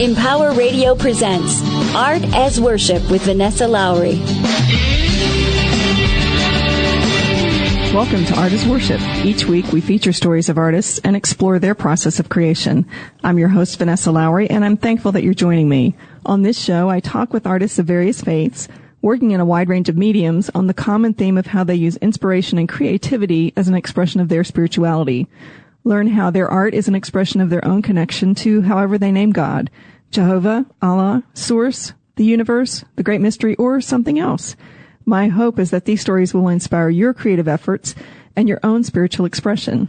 Empower Radio presents Art as Worship with Vanessa Lowry. Welcome to Art as Worship. Each week we feature stories of artists and explore their process of creation. I'm your host, Vanessa Lowry, and I'm thankful that you're joining me. On this show, I talk with artists of various faiths, working in a wide range of mediums on the common theme of how they use inspiration and creativity as an expression of their spirituality. Learn how their art is an expression of their own connection to however they name God. Jehovah, Allah, Source, the universe, the great mystery, or something else. My hope is that these stories will inspire your creative efforts and your own spiritual expression.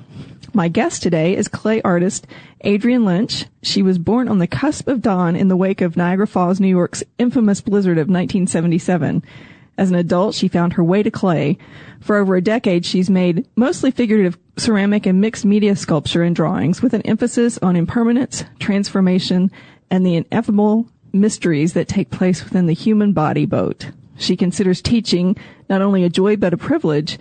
My guest today is clay artist Adrienne Lynch. She was born on the cusp of dawn in the wake of Niagara Falls, New York's infamous blizzard of 1977. As an adult, she found her way to clay. For over a decade, she's made mostly figurative ceramic and mixed media sculpture and drawings with an emphasis on impermanence, transformation, and the ineffable mysteries that take place within the human body boat. She considers teaching not only a joy but a privilege,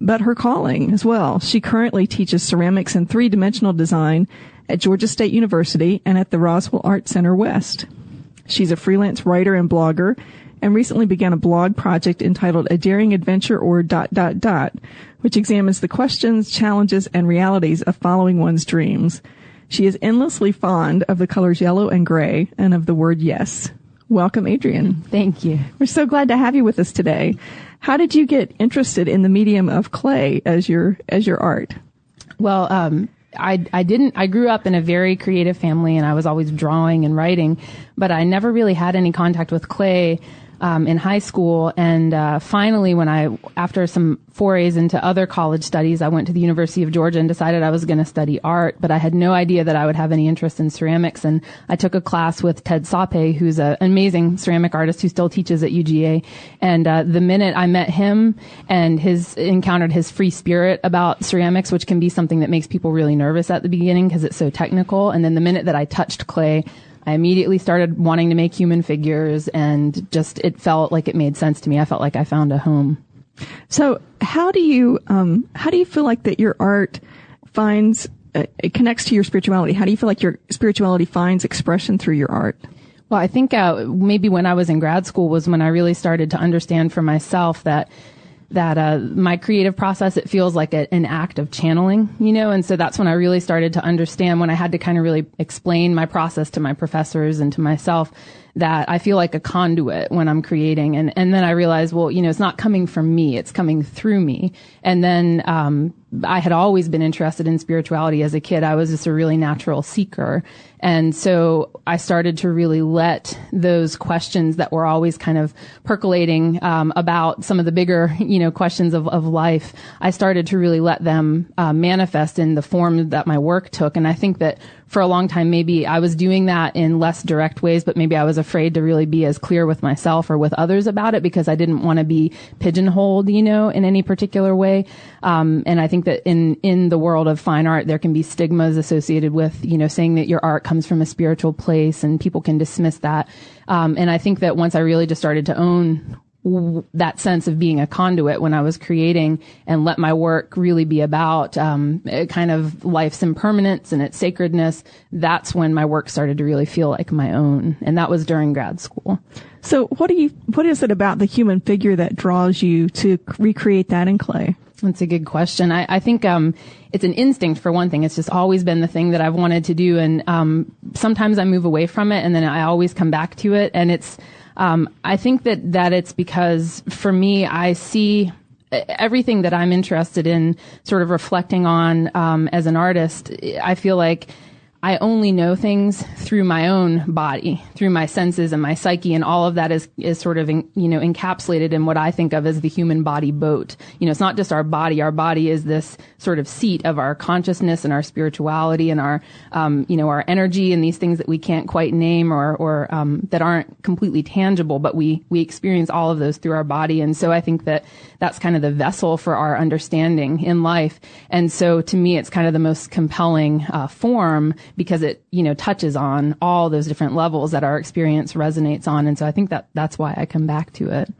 but her calling as well. She currently teaches ceramics and three-dimensional design at Georgia State University and at the Roswell Art Center West. She's a freelance writer and blogger and recently began a blog project entitled A Daring Adventure or dot dot dot, which examines the questions, challenges, and realities of following one's dreams. She is endlessly fond of the colors yellow and gray and of the word yes. Welcome, Adrienne. Thank you. We're so glad to have you with us today. How did you get interested in the medium of clay as your as your art? Well, um, I I didn't. I grew up in a very creative family, and I was always drawing and writing, but I never really had any contact with clay um, in high school. And uh, finally, when I, after some forays into other college studies, I went to the University of Georgia and decided I was going to study art. But I had no idea that I would have any interest in ceramics. And I took a class with Ted Saupe, who's an amazing ceramic artist who still teaches at UGA. And uh, the minute I met him and his encountered his free spirit about ceramics, which can be something that makes people really nervous at the beginning because it's so technical. And then the minute that I touched clay, I immediately started wanting to make human figures and just it felt like it made sense to me. I felt like I found a home. So how do you um, how do you feel like that your art finds uh, it connects to your spirituality? How do you feel like your spirituality finds expression through your art? Well, I think uh, maybe when I was in grad school was when I really started to understand for myself that that uh, my creative process it feels like a, an act of channeling you know? And so that's when i really started to understand when i had to kind of really explain my process to my professors and to myself that I feel like a conduit when I'm creating. And, and then I realized, well, you know, it's not coming from me. It's coming through me. And then, um, I had always been interested in spirituality as a kid. I was just a really natural seeker. And so I started to really let those questions that were always kind of percolating um, about some of the bigger, you know, questions of, of life. I started to really let them uh, manifest in the form that my work took. And I think that for a long time, maybe I was doing that in less direct ways, but maybe I was afraid to really be as clear with myself or with others about it because I didn't want to be pigeonholed, you know, in any particular way. Um, and I think that in in the world of fine art, there can be stigmas associated with, you know, saying that your art comes from a spiritual place, and people can dismiss that. Um, and I think that once I really just started to own that sense of being a conduit when I was creating and let my work really be about um, kind of life's impermanence and its sacredness. That's when my work started to really feel like my own, and that was during grad school. So, what do you? What is it about the human figure that draws you to recreate that in clay? That's a good question. I, I think um, it's an instinct for one thing. It's just always been the thing that I've wanted to do, and um, sometimes I move away from it, and then I always come back to it, and it's um, I think that that it's because for me, I see everything that I'm interested in, sort of reflecting on um, as an artist. I feel like I only know things through my own body, through my senses and my psyche, and all of that is is sort of in, you know encapsulated in what I think of as the human body boat. You know, it's not just our body. Our body is this sort of seat of our consciousness and our spirituality and our um, you know our energy and these things that we can't quite name or or um, that aren't completely tangible, but we we experience all of those through our body. And so I think that that's kind of the vessel for our understanding in life. And so to me, it's kind of the most compelling uh, form because it, you know, touches on all those different levels that our experience resonates on. And so I think that that's why I come back to it.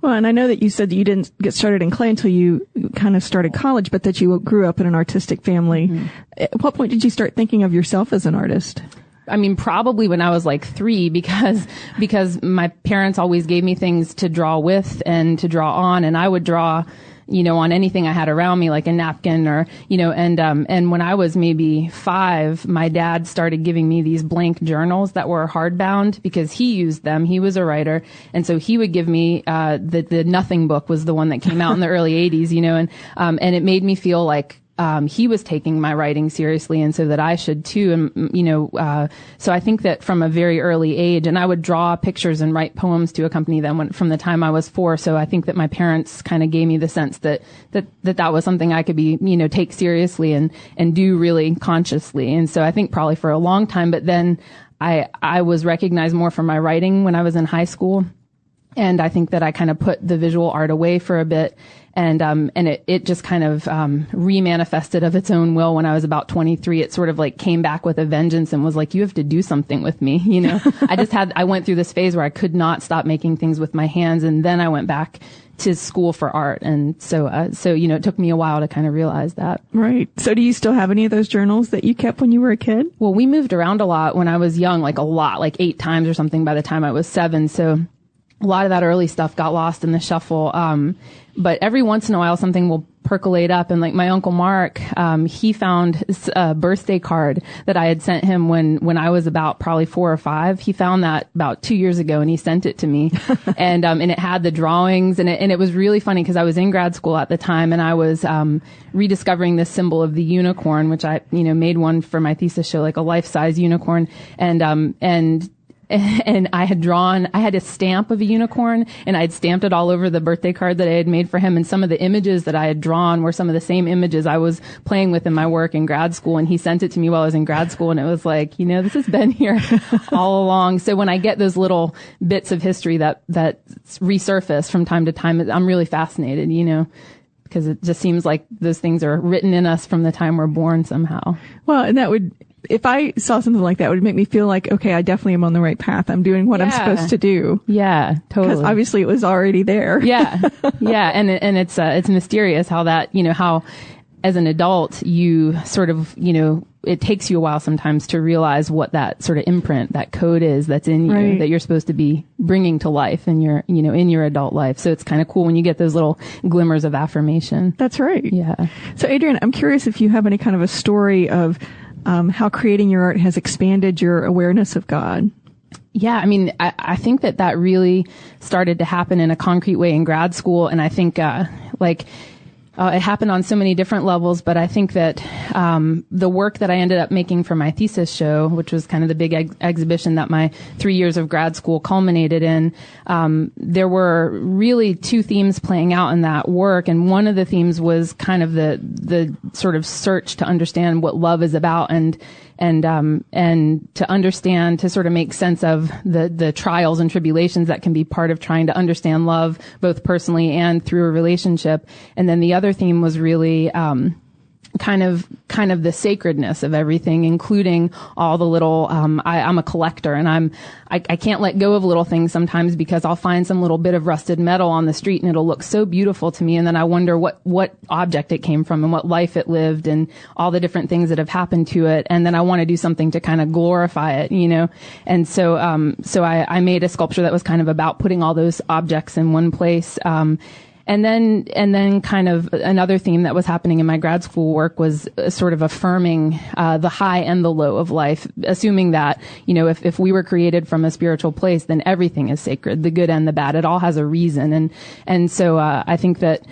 Well, and I know that you said that you didn't get started in clay until you kind of started college, but that you grew up in an artistic family. Mm-hmm. At what point did you start thinking of yourself as an artist? I mean, probably when I was like three because, because my parents always gave me things to draw with and to draw on and I would draw, you know, on anything I had around me, like a napkin or, you know, and, um, and when I was maybe five, my dad started giving me these blank journals that were hardbound because he used them. He was a writer. And so he would give me, uh, the, the nothing book was the one that came out in the early eighties, you know, and, um, and it made me feel like, um, he was taking my writing seriously, and so that I should too. And mm, you know, uh, so I think that from a very early age, and I would draw pictures and write poems to accompany them when, from the time I was four. So I think that my parents kind of gave me the sense that that that that was something I could be, you know, take seriously and and do really consciously. And so I think probably for a long time, but then I I was recognized more for my writing when I was in high school. And I think that I kind of put the visual art away for a bit and um, and it, it just kind of um, remanifested of its own will when I was about 23. It sort of like came back with a vengeance and was like, "You have to do something with me." You know, I just had I went through this phase where I could not stop making things with my hands, and then I went back to school for art, and so uh, so you know, it took me a while to kind of realize that. Right. So, do you still have any of those journals that you kept when you were a kid? Well, we moved around a lot when I was young, like a lot, like eight times or something. By the time I was seven, so a lot of that early stuff got lost in the shuffle. Um, but every once in a while something will percolate up. And like my uncle mark um, he found a birthday card that i had sent him when when i was about probably four or five. He found that about two years ago and he sent it to me. And um, and it had the drawings and it, and it was really funny because i was in grad school at the time and i was um, rediscovering this symbol of the unicorn which i you know made one for my thesis show like a life-size unicorn. And um and and I had drawn, I had a stamp of a unicorn and I had stamped it all over the birthday card that I had made for him. And some of the images that I had drawn were some of the same images I was playing with in my work in grad school. And he sent it to me while I was in grad school. And it was like, you know, this has been here all along. So when I get those little bits of history that, that resurface from time to time, I'm really fascinated, you know because it just seems like those things are written in us from the time we're born somehow. Well, and that would if I saw something like that, it would make me feel like, okay, I definitely am on the right path. I'm doing what yeah. I'm supposed to do. Yeah, totally. Because obviously it was already there. yeah, yeah, and and it's uh, it's mysterious how that you know how as an adult you sort of you know it takes you a while sometimes to realize what that sort of imprint that code is that's in you right. that you're supposed to be bringing to life in your you know in your adult life so it's kind of cool when you get those little glimmers of affirmation that's right yeah so Adrienne i'm curious if you have any kind of a story of um, how creating your art has expanded your awareness of God. Yeah, I mean, I, I, think that that really started to happen in a concrete way in grad school, and I think, uh, like, uh, it happened on so many different levels, but I think that um, the work that I ended up making for my thesis show, which was kind of the big ex- exhibition that my three years of grad school culminated in, um, there were really two themes playing out in that work, and one of the themes was kind of the the sort of search to understand what love is about, and and um, and to understand to sort of make sense of the the trials and tribulations that can be part of trying to understand love both personally and through a relationship. And then the other theme was really um, kind of kind of the sacredness of everything, including all the little. Um, I, am a collector, and I'm I, I, can't let go of little things sometimes because I'll find some little bit of rusted metal on the street, and it'll look so beautiful to me, and then I wonder what what object it came from and what life it lived, and all the different things that have happened to it, and then I want to do something to kind of glorify it, you know. And so um, so I, I made a sculpture that was kind of about putting all those objects in one place. Um, and then, and then kind of another theme that was happening in my grad school work was sort of affirming, uh, the high and the low of life, assuming that, you know, if, if we were created from a spiritual place, then everything is sacred, the good and the bad. It all has a reason. And, and so, uh, I think that,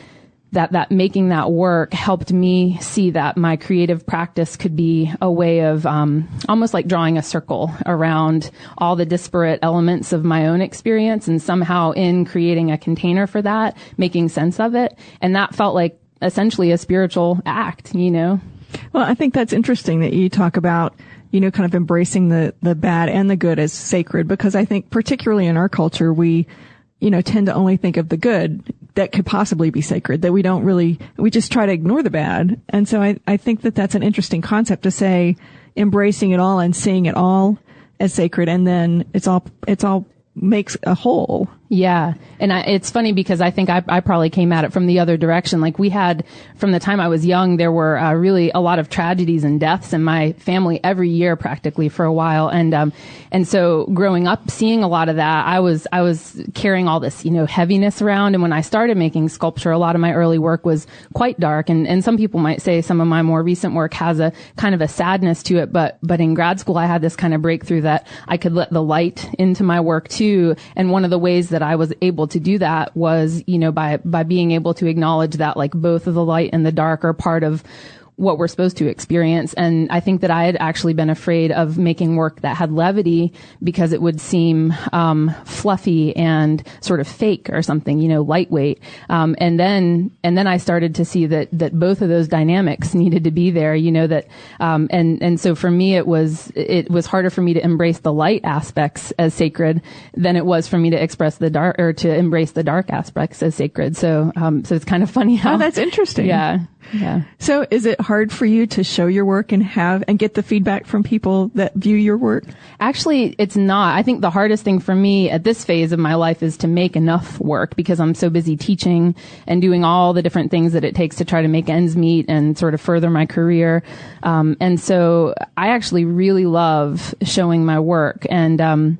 that that making that work helped me see that my creative practice could be a way of um, almost like drawing a circle around all the disparate elements of my own experience and somehow in creating a container for that making sense of it. And that felt like essentially a spiritual act you know? Well i think that's interesting that you talk about you know kind of embracing the the bad and the good as sacred because i think particularly in our culture we you know, tend to only think of the good that could possibly be sacred, that we don't really, we just try to ignore the bad. And so I, I think that that's an interesting concept to say, embracing it all and seeing it all as sacred. And then it's all, it's all makes a whole. Yeah. And I, it's funny because I think I, I, probably came at it from the other direction. Like we had, from the time I was young, there were uh, really a lot of tragedies and deaths in my family every year practically for a while. And, um, and so growing up, seeing a lot of that, I was, I was carrying all this, you know, heaviness around. And when I started making sculpture, a lot of my early work was quite dark. And, and some people might say some of my more recent work has a kind of a sadness to it. But, but in grad school, I had this kind of breakthrough that I could let the light into my work too. And one of the ways that I was able to do that was, you know, by, by being able to acknowledge that like both of the light and the dark are part of what we're supposed to experience. And I think that I had actually been afraid of making work that had levity because it would seem um, fluffy and sort of fake or something, you know, lightweight. Um, and then and then I started to see that that both of those dynamics needed to be there. You know that um, and and so for me it was it was harder for me to embrace the light aspects as sacred than it was for me to express the dark or to embrace the dark aspects as sacred. So um, so it's kind of funny how oh, that's interesting. Yeah. Yeah. So is it hard for you to show your work and have and get the feedback from people that view your work? Actually, it's not. I think the hardest thing for me at this phase of my life is to make enough work because I'm so busy teaching and doing all the different things that it takes to try to make ends meet and sort of further my career. Um, and so I actually really love showing my work and, um,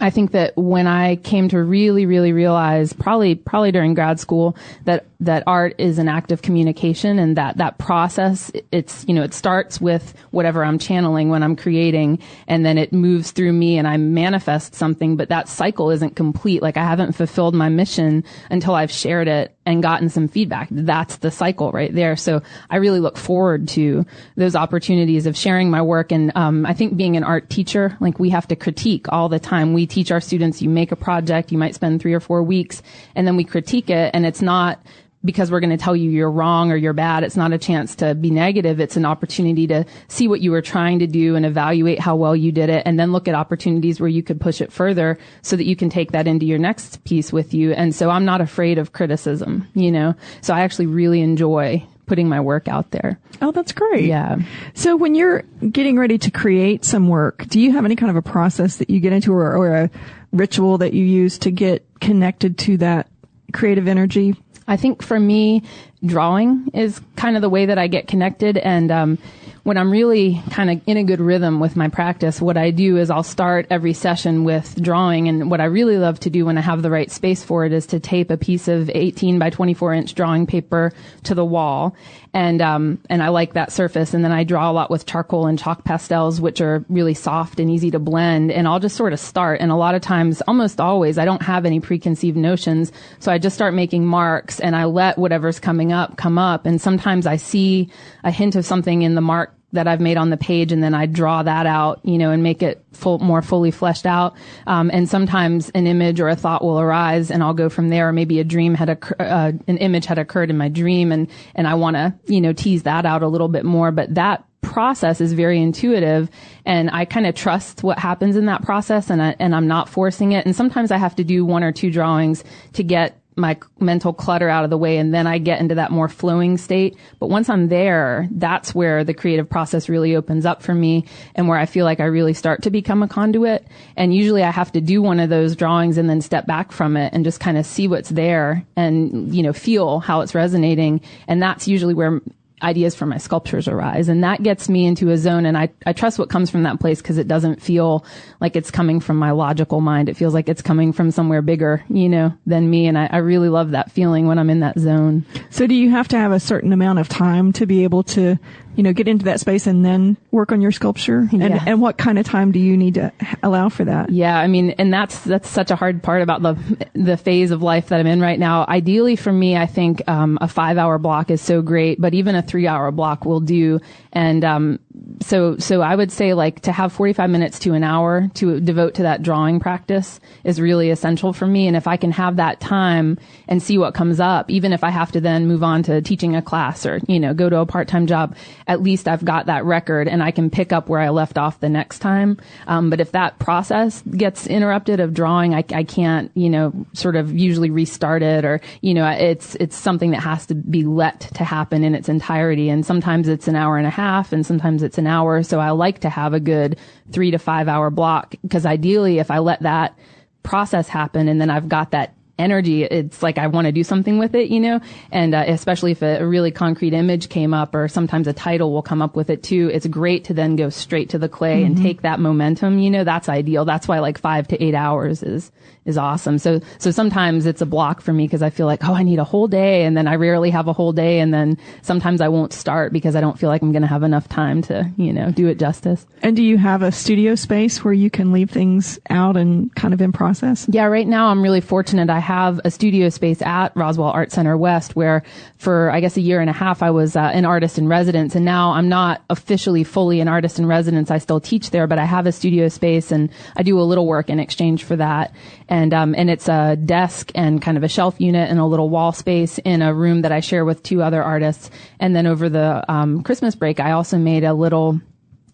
I think that when I came to really, really realize, probably, probably during grad school, that that art is an act of communication and that that process it's you know it starts with whatever I'm channeling when I'm creating and then it moves through me and I manifest something but that cycle isn't complete. Like I haven't fulfilled my mission until I've shared it and gotten some feedback. That's the cycle right there. So I really look forward to those opportunities of sharing my work and um, I think being an art teacher like we have to critique all the time. We teach our students you make a project you might spend 3 or 4 weeks and then we critique it and it's not because we're going to tell you you're wrong or you're bad. It's not a chance to be negative. It's an opportunity to see what you were trying to do and evaluate how well you did it and then look at opportunities where you could push it further so that you can take that into your next piece with you. And so I'm not afraid of criticism, you know, so I actually really enjoy putting my work out there. Oh, that's great. Yeah. So when you're getting ready to create some work, do you have any kind of a process that you get into or, or a ritual that you use to get connected to that creative energy? I think for me, drawing is kind of the way that I get connected. And um, when I'm really kind of in a good rhythm with my practice, what I do is I'll start every session with drawing. And what I really love to do when I have the right space for it is to tape a piece of 18 by 24 inch drawing paper to the wall. And, um, and I like that surface. And then I draw a lot with charcoal and chalk pastels, which are really soft and easy to blend. And I'll just sort of start. And a lot of times, almost always, I don't have any preconceived notions. So I just start making marks and I let whatever's coming up come up. And sometimes I see a hint of something in the mark that I've made on the page and then I draw that out, you know, and make it full, more fully fleshed out. Um, and sometimes an image or a thought will arise and I'll go from there. Or maybe a dream had occur, uh, an image had occurred in my dream and, and I want to, you know, tease that out a little bit more. But that process is very intuitive and I kind of trust what happens in that process and I, and I'm not forcing it. And sometimes I have to do one or two drawings to get my mental clutter out of the way and then I get into that more flowing state. But once I'm there, that's where the creative process really opens up for me and where I feel like I really start to become a conduit. And usually I have to do one of those drawings and then step back from it and just kind of see what's there and, you know, feel how it's resonating. And that's usually where ideas for my sculptures arise. And that gets me into a zone and I, I trust what comes from that place because it doesn't feel like it's coming from my logical mind. It feels like it's coming from somewhere bigger, you know, than me. And I, I really love that feeling when I'm in that zone. So do you have to have a certain amount of time to be able to you know, get into that space and then work on your sculpture? And, yeah. and what kind of time do you need to allow for that? Yeah, I mean, and that's that's such a hard part about the the phase of life that I'm in right now. Ideally, for me, I think um, a five hour block is so great, but even a three hour block will do. And um, so so I would say like to have 45 minutes to an hour to devote to that drawing practice is really essential for me. And if I can have that time and see what comes up, even if I have to then move on to teaching a class or you know go to a part time job at least I've got that record and I can pick up where I left off the next time. Um, but if that process gets interrupted of drawing, I, I can't, you know, sort of usually restart it or, you know, it's, it's something that has to be let to happen in its entirety. And sometimes it's an hour and a half and sometimes it's an hour. So I like to have a good three to five hour block because ideally if I let that process happen and then I've got that energy, it's like I want to do something with it, you know? And uh, especially if a, really concrete image came up or sometimes a title will come up with it too, it's great to then go straight to the clay mm-hmm. and take that momentum, you know? That's ideal. That's why like five to eight hours is, is awesome. So, so sometimes it's a block for me because I feel like, oh, I need a whole day. And then I rarely have a whole day. And then sometimes I won't start because I don't feel like I'm going to have enough time to, you know, do it justice. And do you have a studio space where you can leave things out and kind of in process? Yeah, right now I'm really fortunate. I have a studio space at Roswell Art Center West where for, I guess, a year and a half I was uh, an artist in residence. And now I'm not officially fully an artist in residence. I still teach there, but I have a studio space and I do a little work in exchange for that and um, and it's a desk and kind of a shelf unit and a little wall space in a room that I share with two other artists. And then over the um, Christmas break, I also made a little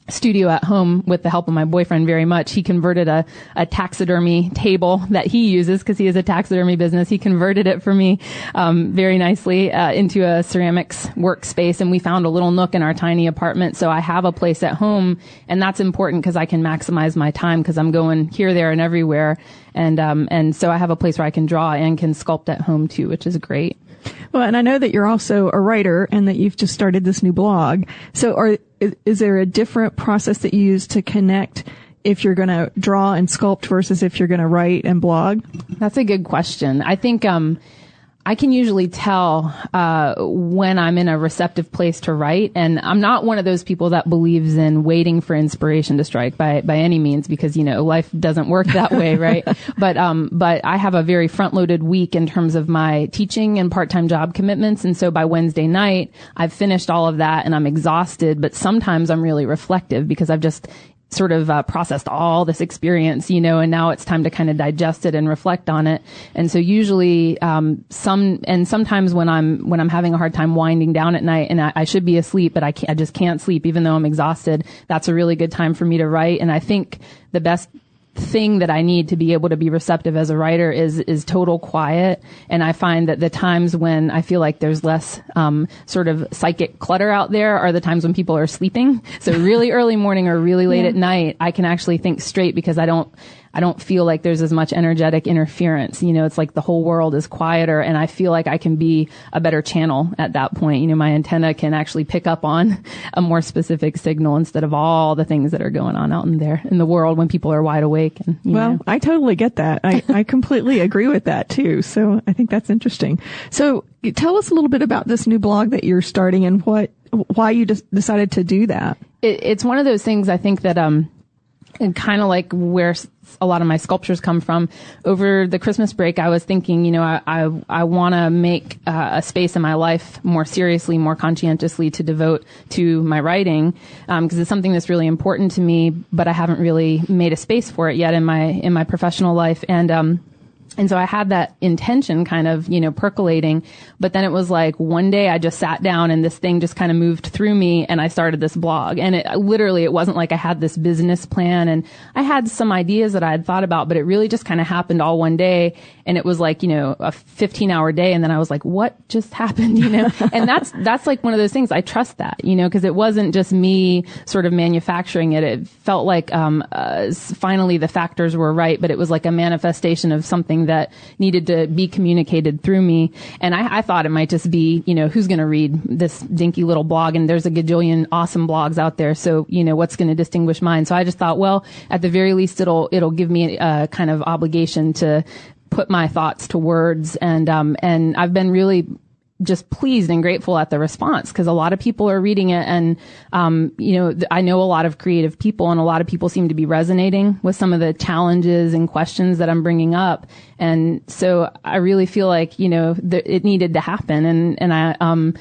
studio at home with the help of my boyfriend very much. He converted a, a taxidermy table that he uses because he has a taxidermy business. He converted it for me um, very nicely uh, into a ceramics workspace, and we found a little nook in our tiny apartment. So I have a place at home, and that's important because I can maximize my time because I'm going here, there, and everywhere. And um, and so I have a place where I can draw and can sculpt at home too, which is great. Well, and I know that you're also a writer and that you've just started this new blog. So are, is, is there a different process that you use to connect if you're going to draw and sculpt versus if you're going to write and blog? That's a good question. I think, um, I can usually tell uh, when I'm in a receptive place to write, and I'm not one of those people that believes in waiting for inspiration to strike by by any means, because you know life doesn't work that way, right? but um, but I have a very front loaded week in terms of my teaching and part time job commitments, and so by Wednesday night I've finished all of that and I'm exhausted. But sometimes I'm really reflective because I've just sort of uh, processed all this experience, you know, and now it's time to kind of digest it and reflect on it. And so usually, um, some and sometimes when I'm when I'm having a hard time winding down at night and I, I should be asleep, but I, can't I just can't sleep even though I'm exhausted. That's a really good time for me to write. And I think the best thing that I need to be able to be receptive as a writer is is total quiet. And I find that the times when I feel like there's less um, sort of psychic clutter out there are the times when people are sleeping. So really early morning or really late yeah. at night, I can actually think straight because I don't I don't feel like there's as much energetic interference. You know, it's like the whole world is quieter and I feel like I can be a better channel at that point. You know, my antenna can actually pick up on a more specific signal instead of all the things that are going on out in there in the world when people are wide awake. And, well, know. I totally get that. I, I completely agree with that too. So I think that's interesting. So tell us a little bit about this new blog that you're starting and what, why you decided to do that. It, it's one of those things I think that, um, and kind of like where a lot of my sculptures come from. Over the Christmas break, I was thinking, you know, I I, I want to make uh, a space in my life more seriously, more conscientiously to devote to my writing because um, it's something that's really important to me, but I haven't really made a space for it yet in my in my professional life and. Um, and so I had that intention kind of, you know, percolating. But then it was like one day I just sat down and this thing just kind of moved through me and I started this blog. And it literally, it wasn't like I had this business plan and I had some ideas that I had thought about, but it really just kind of happened all one day. And it was like, you know, a 15 hour day. And then I was like, what just happened? You know, and that's, that's like one of those things. I trust that, you know, cause it wasn't just me sort of manufacturing it. It felt like, um, uh, finally the factors were right, but it was like a manifestation of something that needed to be communicated through me. And I, I thought it might just be, you know, who's going to read this dinky little blog? And there's a gajillion awesome blogs out there. So, you know, what's going to distinguish mine? So I just thought, well, at the very least, it'll, it'll give me a kind of obligation to put my thoughts to words. And, um, and I've been really just pleased and grateful at the response because a lot of people are reading it and um, you know i know a lot of creative people and a lot of people seem to be resonating with some of the challenges and questions that i'm bringing up. And so i really feel like you know th- it needed to happen and and i um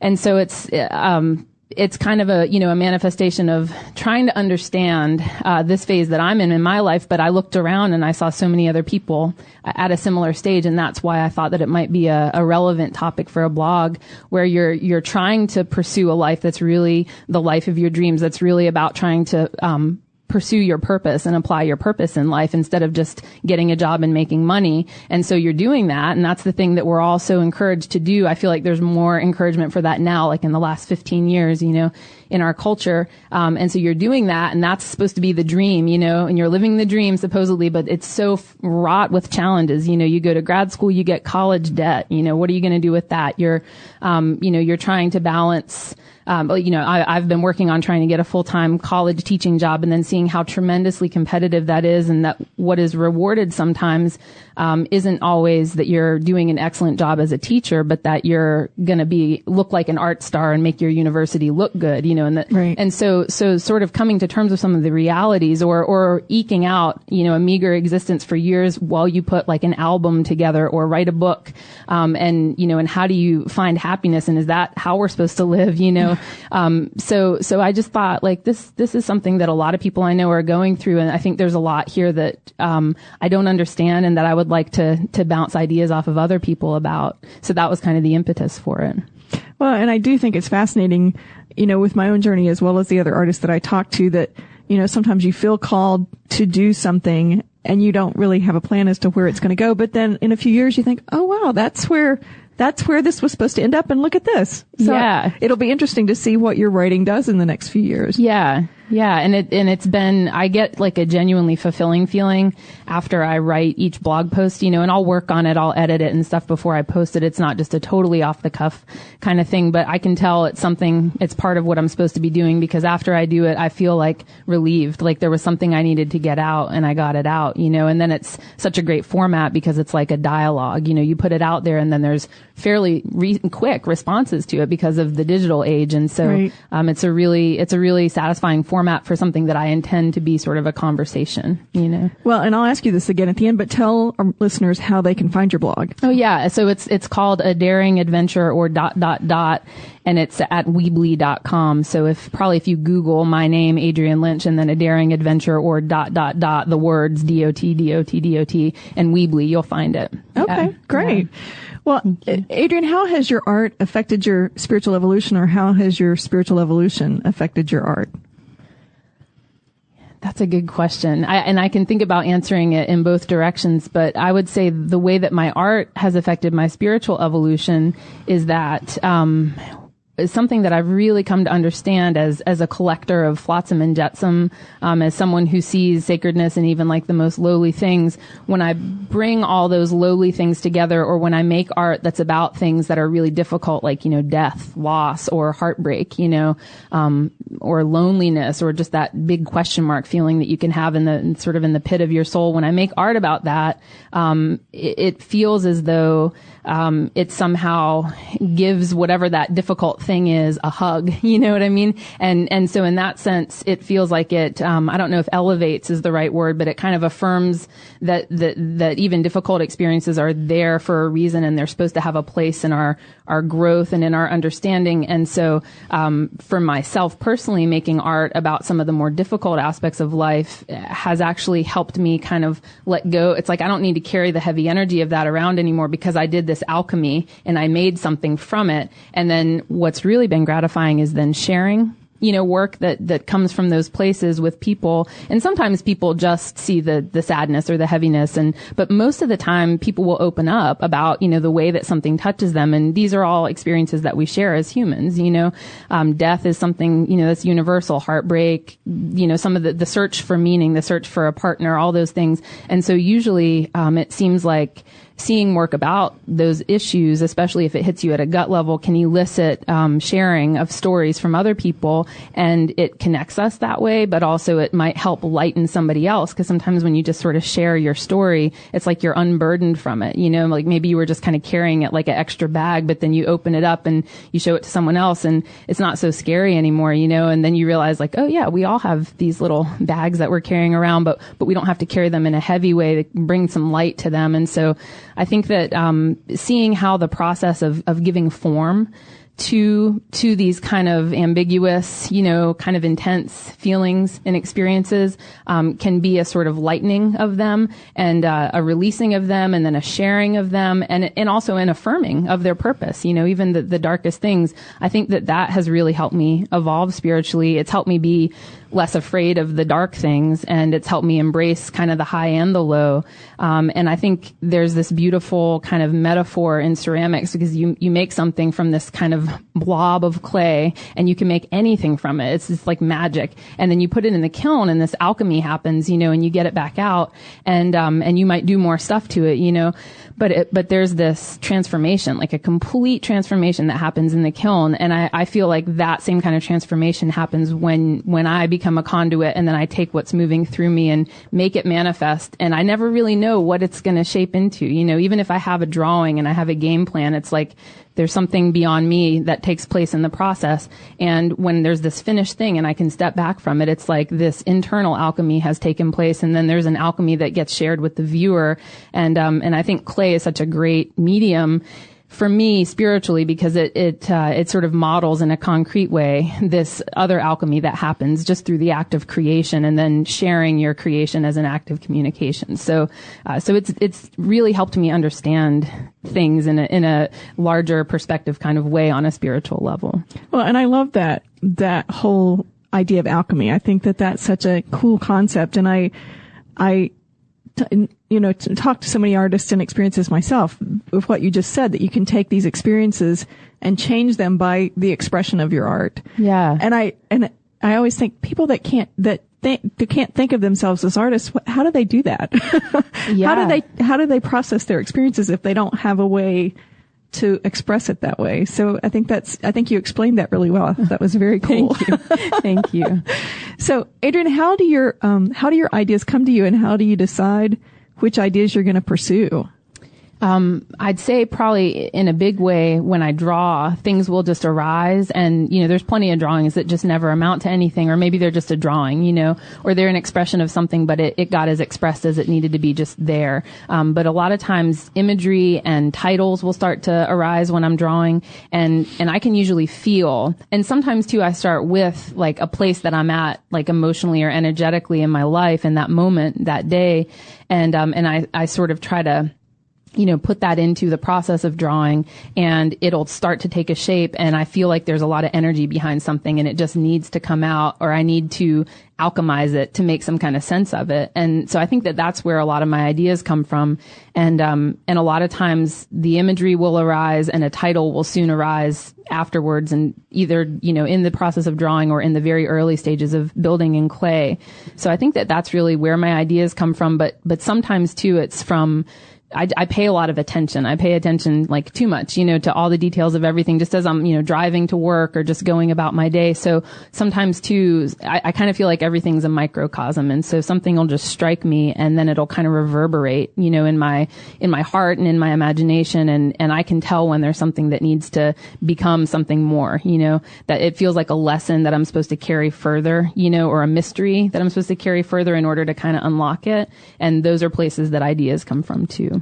and so it's um it's kind of a you know a manifestation of trying to understand uh, this phase that I'm in in my life. But I looked around and I saw so many other people at a similar stage, and that's why I thought that it might be a, a relevant topic for a blog where you're you're trying to pursue a life that's really the life of your dreams. That's really about trying to um, pursue your purpose and apply your purpose in life instead of just getting a job and making money. And so you're doing that. And that's the thing that we're all so encouraged to do. I feel like there's more encouragement for that now, like in the last 15 years, you know, in our culture. Um, and so you're doing that and that's supposed to be the dream, you know, and you're living the dream supposedly, but it's so f- wrought with challenges. You know, you go to grad school, you get college debt. You know, what are you going to do with that? You're, um, you know, you're trying to balance, um, you know, I, have been working on trying to get a full-time college teaching job and then seeing how tremendously competitive that is and that what is rewarded sometimes, um, isn't always that you're doing an excellent job as a teacher, but that you're going to be, look like an art star and make your university look good, you know, and that, right. and so, so sort of coming to terms with some of the realities or, or eking out, you know, a meager existence for years while you put like an album together or write a book, um, and, you know, and how do you find happiness and is that how we're supposed to live, you know? Um, so, so I just thought like this, this is something that a lot of people I know are going through. And I think there's a lot here that, um, I don't understand and that I would like to, to bounce ideas off of other people about. So that was kind of the impetus for it. Well, and I do think it's fascinating, you know, with my own journey as well as the other artists that I talk to that, you know, sometimes you feel called to do something and you don't really have a plan as to where it's going to go. But then in a few years you think, oh wow, that's where that's where this was supposed to end up and look at this. So yeah. It'll be interesting to see what your writing does in the next few years. Yeah. Yeah, and it and it's been I get like a genuinely fulfilling feeling after I write each blog post, you know, and I'll work on it, I'll edit it and stuff before I post it. It's not just a totally off the cuff kind of thing, but I can tell it's something it's part of what I'm supposed to be doing because after I do it, I feel like relieved, like there was something I needed to get out and I got it out, you know, and then it's such a great format because it's like a dialogue, you know, you put it out there and then there's fairly re- quick responses to it because of the digital age and so right. um, it's a really it's a really satisfying format format for something that I intend to be sort of a conversation, you know. Well, and I'll ask you this again at the end, but tell our listeners how they can find your blog. Oh yeah, so it's it's called a daring adventure or dot dot dot and it's at weebly.com. So if probably if you Google my name, Adrienne Lynch, and then a daring adventure or dot dot dot the words D O T D O T D O T and Weebly, you'll find it. Okay, yeah. great. Yeah. Well, Adrienne, how has your art affected your spiritual evolution or how has your spiritual evolution affected your art? That's a good question. I, and I can think about answering it in both directions, but I would say the way that my art has affected my spiritual evolution is that, um, is something that I've really come to understand as as a collector of flotsam and jetsam, um, as someone who sees sacredness and even like the most lowly things. When I bring all those lowly things together, or when I make art that's about things that are really difficult, like you know death, loss, or heartbreak, you know, um, or loneliness, or just that big question mark feeling that you can have in the sort of in the pit of your soul. When I make art about that, um, it, it, feels as though um, it somehow gives whatever that difficult thing is a hug. You know what I mean? And and so in that sense, it feels like it. Um, I don't know if elevates is the right word, but it kind of affirms that that that even difficult experiences are there for a reason, and they're supposed to have a place in our our growth and in our understanding. And so, um, for myself personally, making art about some of the more difficult aspects of life has actually helped me kind of let go. It's like I don't need to carry the heavy energy of that around anymore because I did this alchemy and I made something from it. And then what's really been gratifying is then sharing you know, work that, that comes from those places with people. And sometimes people just see the, the sadness or the heaviness. And, but most of the time people will open up about, you know, the way that something touches them. And these are all experiences that we share as humans, you know. Um, death is something, you know, that's universal. Heartbreak, you know, some of the, the search for meaning, the search for a partner, all those things. And so usually, um, it seems like, seeing work about those issues, especially if it hits you at a gut level, can elicit um, sharing of stories from other people, and it connects us that way. But also, it might help lighten somebody else because sometimes when you just sort of share your story, it's like you're unburdened from it. You know, like maybe you were just kind of carrying it like an extra bag, but then you open it up and you show it to someone else, and it's not so scary anymore. You know, and then you realize like, oh yeah, we all have these little bags that we're carrying around, but but we don't have to carry them in a heavy way to bring some light to them, and so. I think that um, seeing how the process of, of giving form to to these kind of ambiguous, you know, kind of intense feelings and experiences um, can be a sort of lightening of them and uh, a releasing of them, and then a sharing of them, and and also an affirming of their purpose. You know, even the, the darkest things. I think that that has really helped me evolve spiritually. It's helped me be less afraid of the dark things and it's helped me embrace kind of the high and the low. Um, and I think there's this beautiful kind of metaphor in ceramics because you, you make something from this kind of blob of clay and you can make anything from it. It's just like magic. And then you put it in the kiln and this alchemy happens, you know, and you get it back out and, um, and you might do more stuff to it, you know, but it, but there's this transformation, like a complete transformation that happens in the kiln. And I, I feel like that same kind of transformation happens when, when I become a conduit and then I take what's moving through me and make it manifest. And I never really know what it's going to shape into. You know, even if I have a drawing and I have a game plan, it's like there's something beyond me that takes place in the process. And when there's this finished thing and I can step back from it, it's like this internal alchemy has taken place. And then there's an alchemy that gets shared with the viewer. And, um, and I think clay is such a great medium for me spiritually because it it uh, it sort of models in a concrete way this other alchemy that happens just through the act of creation and then sharing your creation as an act of communication. So uh, so it's it's really helped me understand things in a in a larger perspective kind of way on a spiritual level. Well, and I love that that whole idea of alchemy. I think that that's such a cool concept, and I I you know, to talk to so many artists and experiences myself with what you just said, that you can take these experiences and change them by the expression of your art. Yeah. And I, and I always think people that can't, that think, that can't think of themselves as artists, how do they do that? yeah. How do they, how do they process their experiences if they don't have a way to express it that way. So I think that's, I think you explained that really well. That was very cool. Thank you. Thank you. so Adrienne, how do your, um, how do your ideas come to you and how do you decide which ideas you're going to pursue? Um, I'd say probably in a big way when I draw, things will just arise and, you know, there's plenty of drawings that just never amount to anything or maybe they're just a drawing, you know, or they're an expression of something but it, it got as expressed as it needed to be just there. Um, but a lot of times imagery and titles will start to arise when I'm drawing and, and I can usually feel, and sometimes too I start with like a place that I'm at, like emotionally or energetically in my life in that moment, that day. And, um, and I, I sort of try to, you know, put that into the process of drawing and it'll start to take a shape. And I feel like there's a lot of energy behind something and it just needs to come out or I need to alchemize it to make some kind of sense of it. And so I think that that's where a lot of my ideas come from. And, um, and a lot of times the imagery will arise and a title will soon arise afterwards and either, you know, in the process of drawing or in the very early stages of building in clay. So I think that that's really where my ideas come from. But, but sometimes too, it's from, I, I, pay a lot of attention. I pay attention like too much, you know, to all the details of everything just as I'm, you know, driving to work or just going about my day. So sometimes too, I, I kind of feel like everything's a microcosm. And so something will just strike me and then it'll kind of reverberate, you know, in my, in my heart and in my imagination. And, and I can tell when there's something that needs to become something more, you know, that it feels like a lesson that I'm supposed to carry further, you know, or a mystery that I'm supposed to carry further in order to kind of unlock it. And those are places that ideas come from too.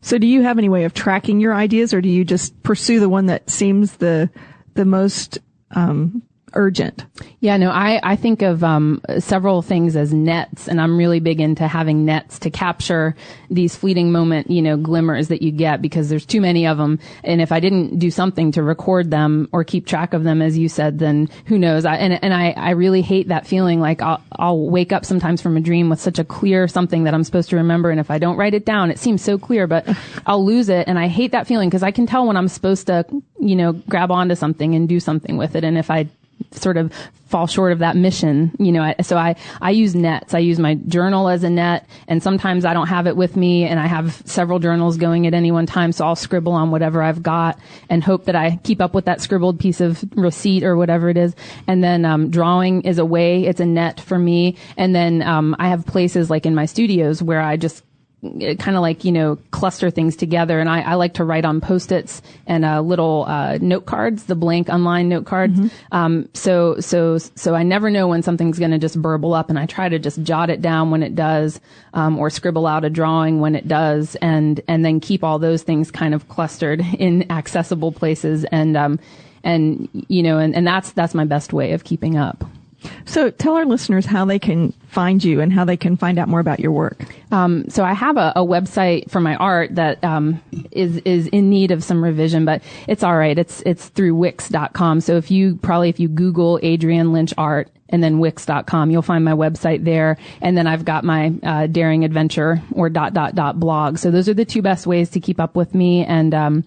So do you have any way of tracking your ideas or do you just pursue the one that seems the, the most, um, urgent. Yeah, no, I, I think of um, several things as nets, and I'm really big into having nets to capture these fleeting moment, you know, glimmers that you get because there's too many of them. And if I didn't do something to record them or keep track of them, as you said, then who knows? I, and and I, I really hate that feeling like I'll, I'll wake up sometimes from a dream with such a clear something that I'm supposed to remember, and if I don't write it down, it seems so clear, but I'll lose it, and I hate that feeling because I can tell when I'm supposed to, you know, grab onto something and do something with it, and if I sort of fall short of that mission, you know. So I I use nets. I use my journal as a net, and sometimes I don't have it with me, and I have several journals going at any one time. So I'll scribble on whatever I've got and hope that I keep up with that scribbled piece of receipt or whatever it is. And then um, drawing is a way. It's a net for me. And then um, I have places like in my studios where I just kind of like you know cluster things together. And I, I like to write on post-its and uh, little uh, note cards the blank online note cards. Mm-hmm. um, so so so I never know when something's going to just burble up and I try to just jot it down when it does um, or scribble out a drawing when it does and and then keep all those things kind of clustered in accessible places. And um, and you know and, and that's that's my best way of keeping up so tell our listeners how they can find you and how they can find out more about your work. Um, so I have a, a, website for my art that um, is is in need of some revision, but it's all right. It's it's through Wix.com. So if you probably if you Google Adrienne Lynch art, and then wix.com. You'll find my website there. And then I've got my uh, daring adventure or dot dot dot blog. So those are the two best ways to keep up with me. And, um,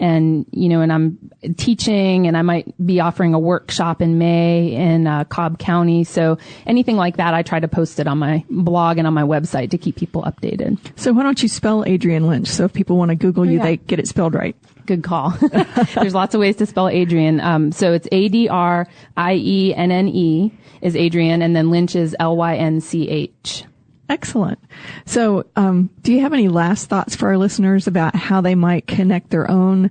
and you know, and I'm teaching, and I might be offering a workshop in May in uh, Cobb County. So anything like that, I try to post it on my blog and on my website to keep people updated. So why don't you spell Adrienne Lynch? So if people want to Google you, yeah. they get it spelled right. Good call. There's lots of ways to spell Adrian. Um, so it's A D R I E N N E is Adrienne, and then Lynch is L Y N C H. Excellent. So, um, do you have any last thoughts for our listeners about how they might connect their own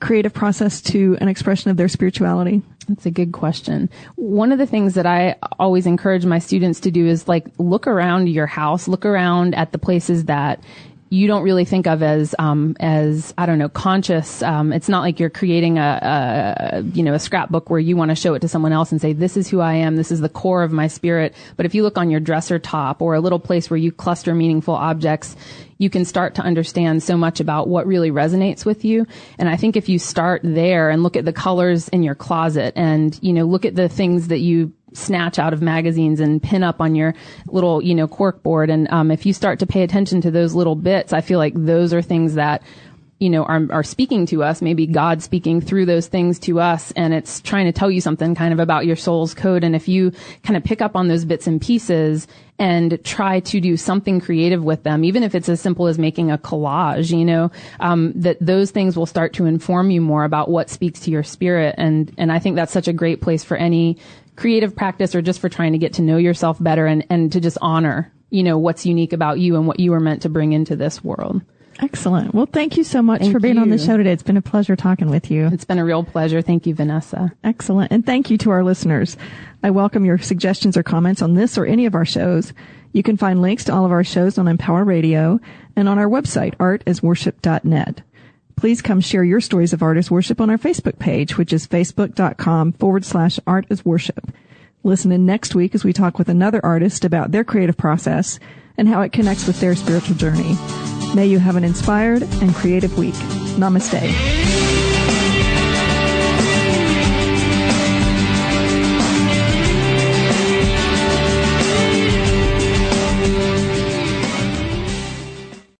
creative process to an expression of their spirituality? That's a good question. One of the things that I always encourage my students to do is like look around your house, look around at the places that you don't really think of as um, as I don't know conscious. Um, it's not like you're creating a, a you know a scrapbook where you want to show it to someone else and say this is who I am. This is the core of my spirit. But if you look on your dresser top or a little place where you cluster meaningful objects, you can start to understand so much about what really resonates with you. And I think if you start there and look at the colors in your closet and you know look at the things that you snatch out of magazines and pin up on your little, you know, cork board. And um, if you start to pay attention to those little bits, I feel like those are things that you know, are, are speaking to us, maybe God speaking through those things to us, and it's trying to tell you something kind of about your soul's code. And if you kind of pick up on those bits and pieces and try to do something creative with them, even if it's as simple as making a collage, you know, um, that those things will start to inform you more about what speaks to your spirit. And, and I think that's such a great place for any creative practice or just for trying to get to know yourself better and, and to just honor, you know, what's unique about you and what you were meant to bring into this world. Excellent. Well, thank you so much Thank for being on the show today. It's been a pleasure talking with you. It's been a real pleasure. Thank you, Vanessa. Excellent. And thank you to our listeners. I welcome your suggestions or comments on this or any of our shows. You can find links to all of our shows on Empower Radio and on our website, artasworship.net. Please come share your stories of art as worship on our Facebook page, which is facebook.com forward slash art as worship. Listen in next week as we talk with another artist about their creative process and how it connects with their spiritual journey. May you have an inspired and creative week. Namaste.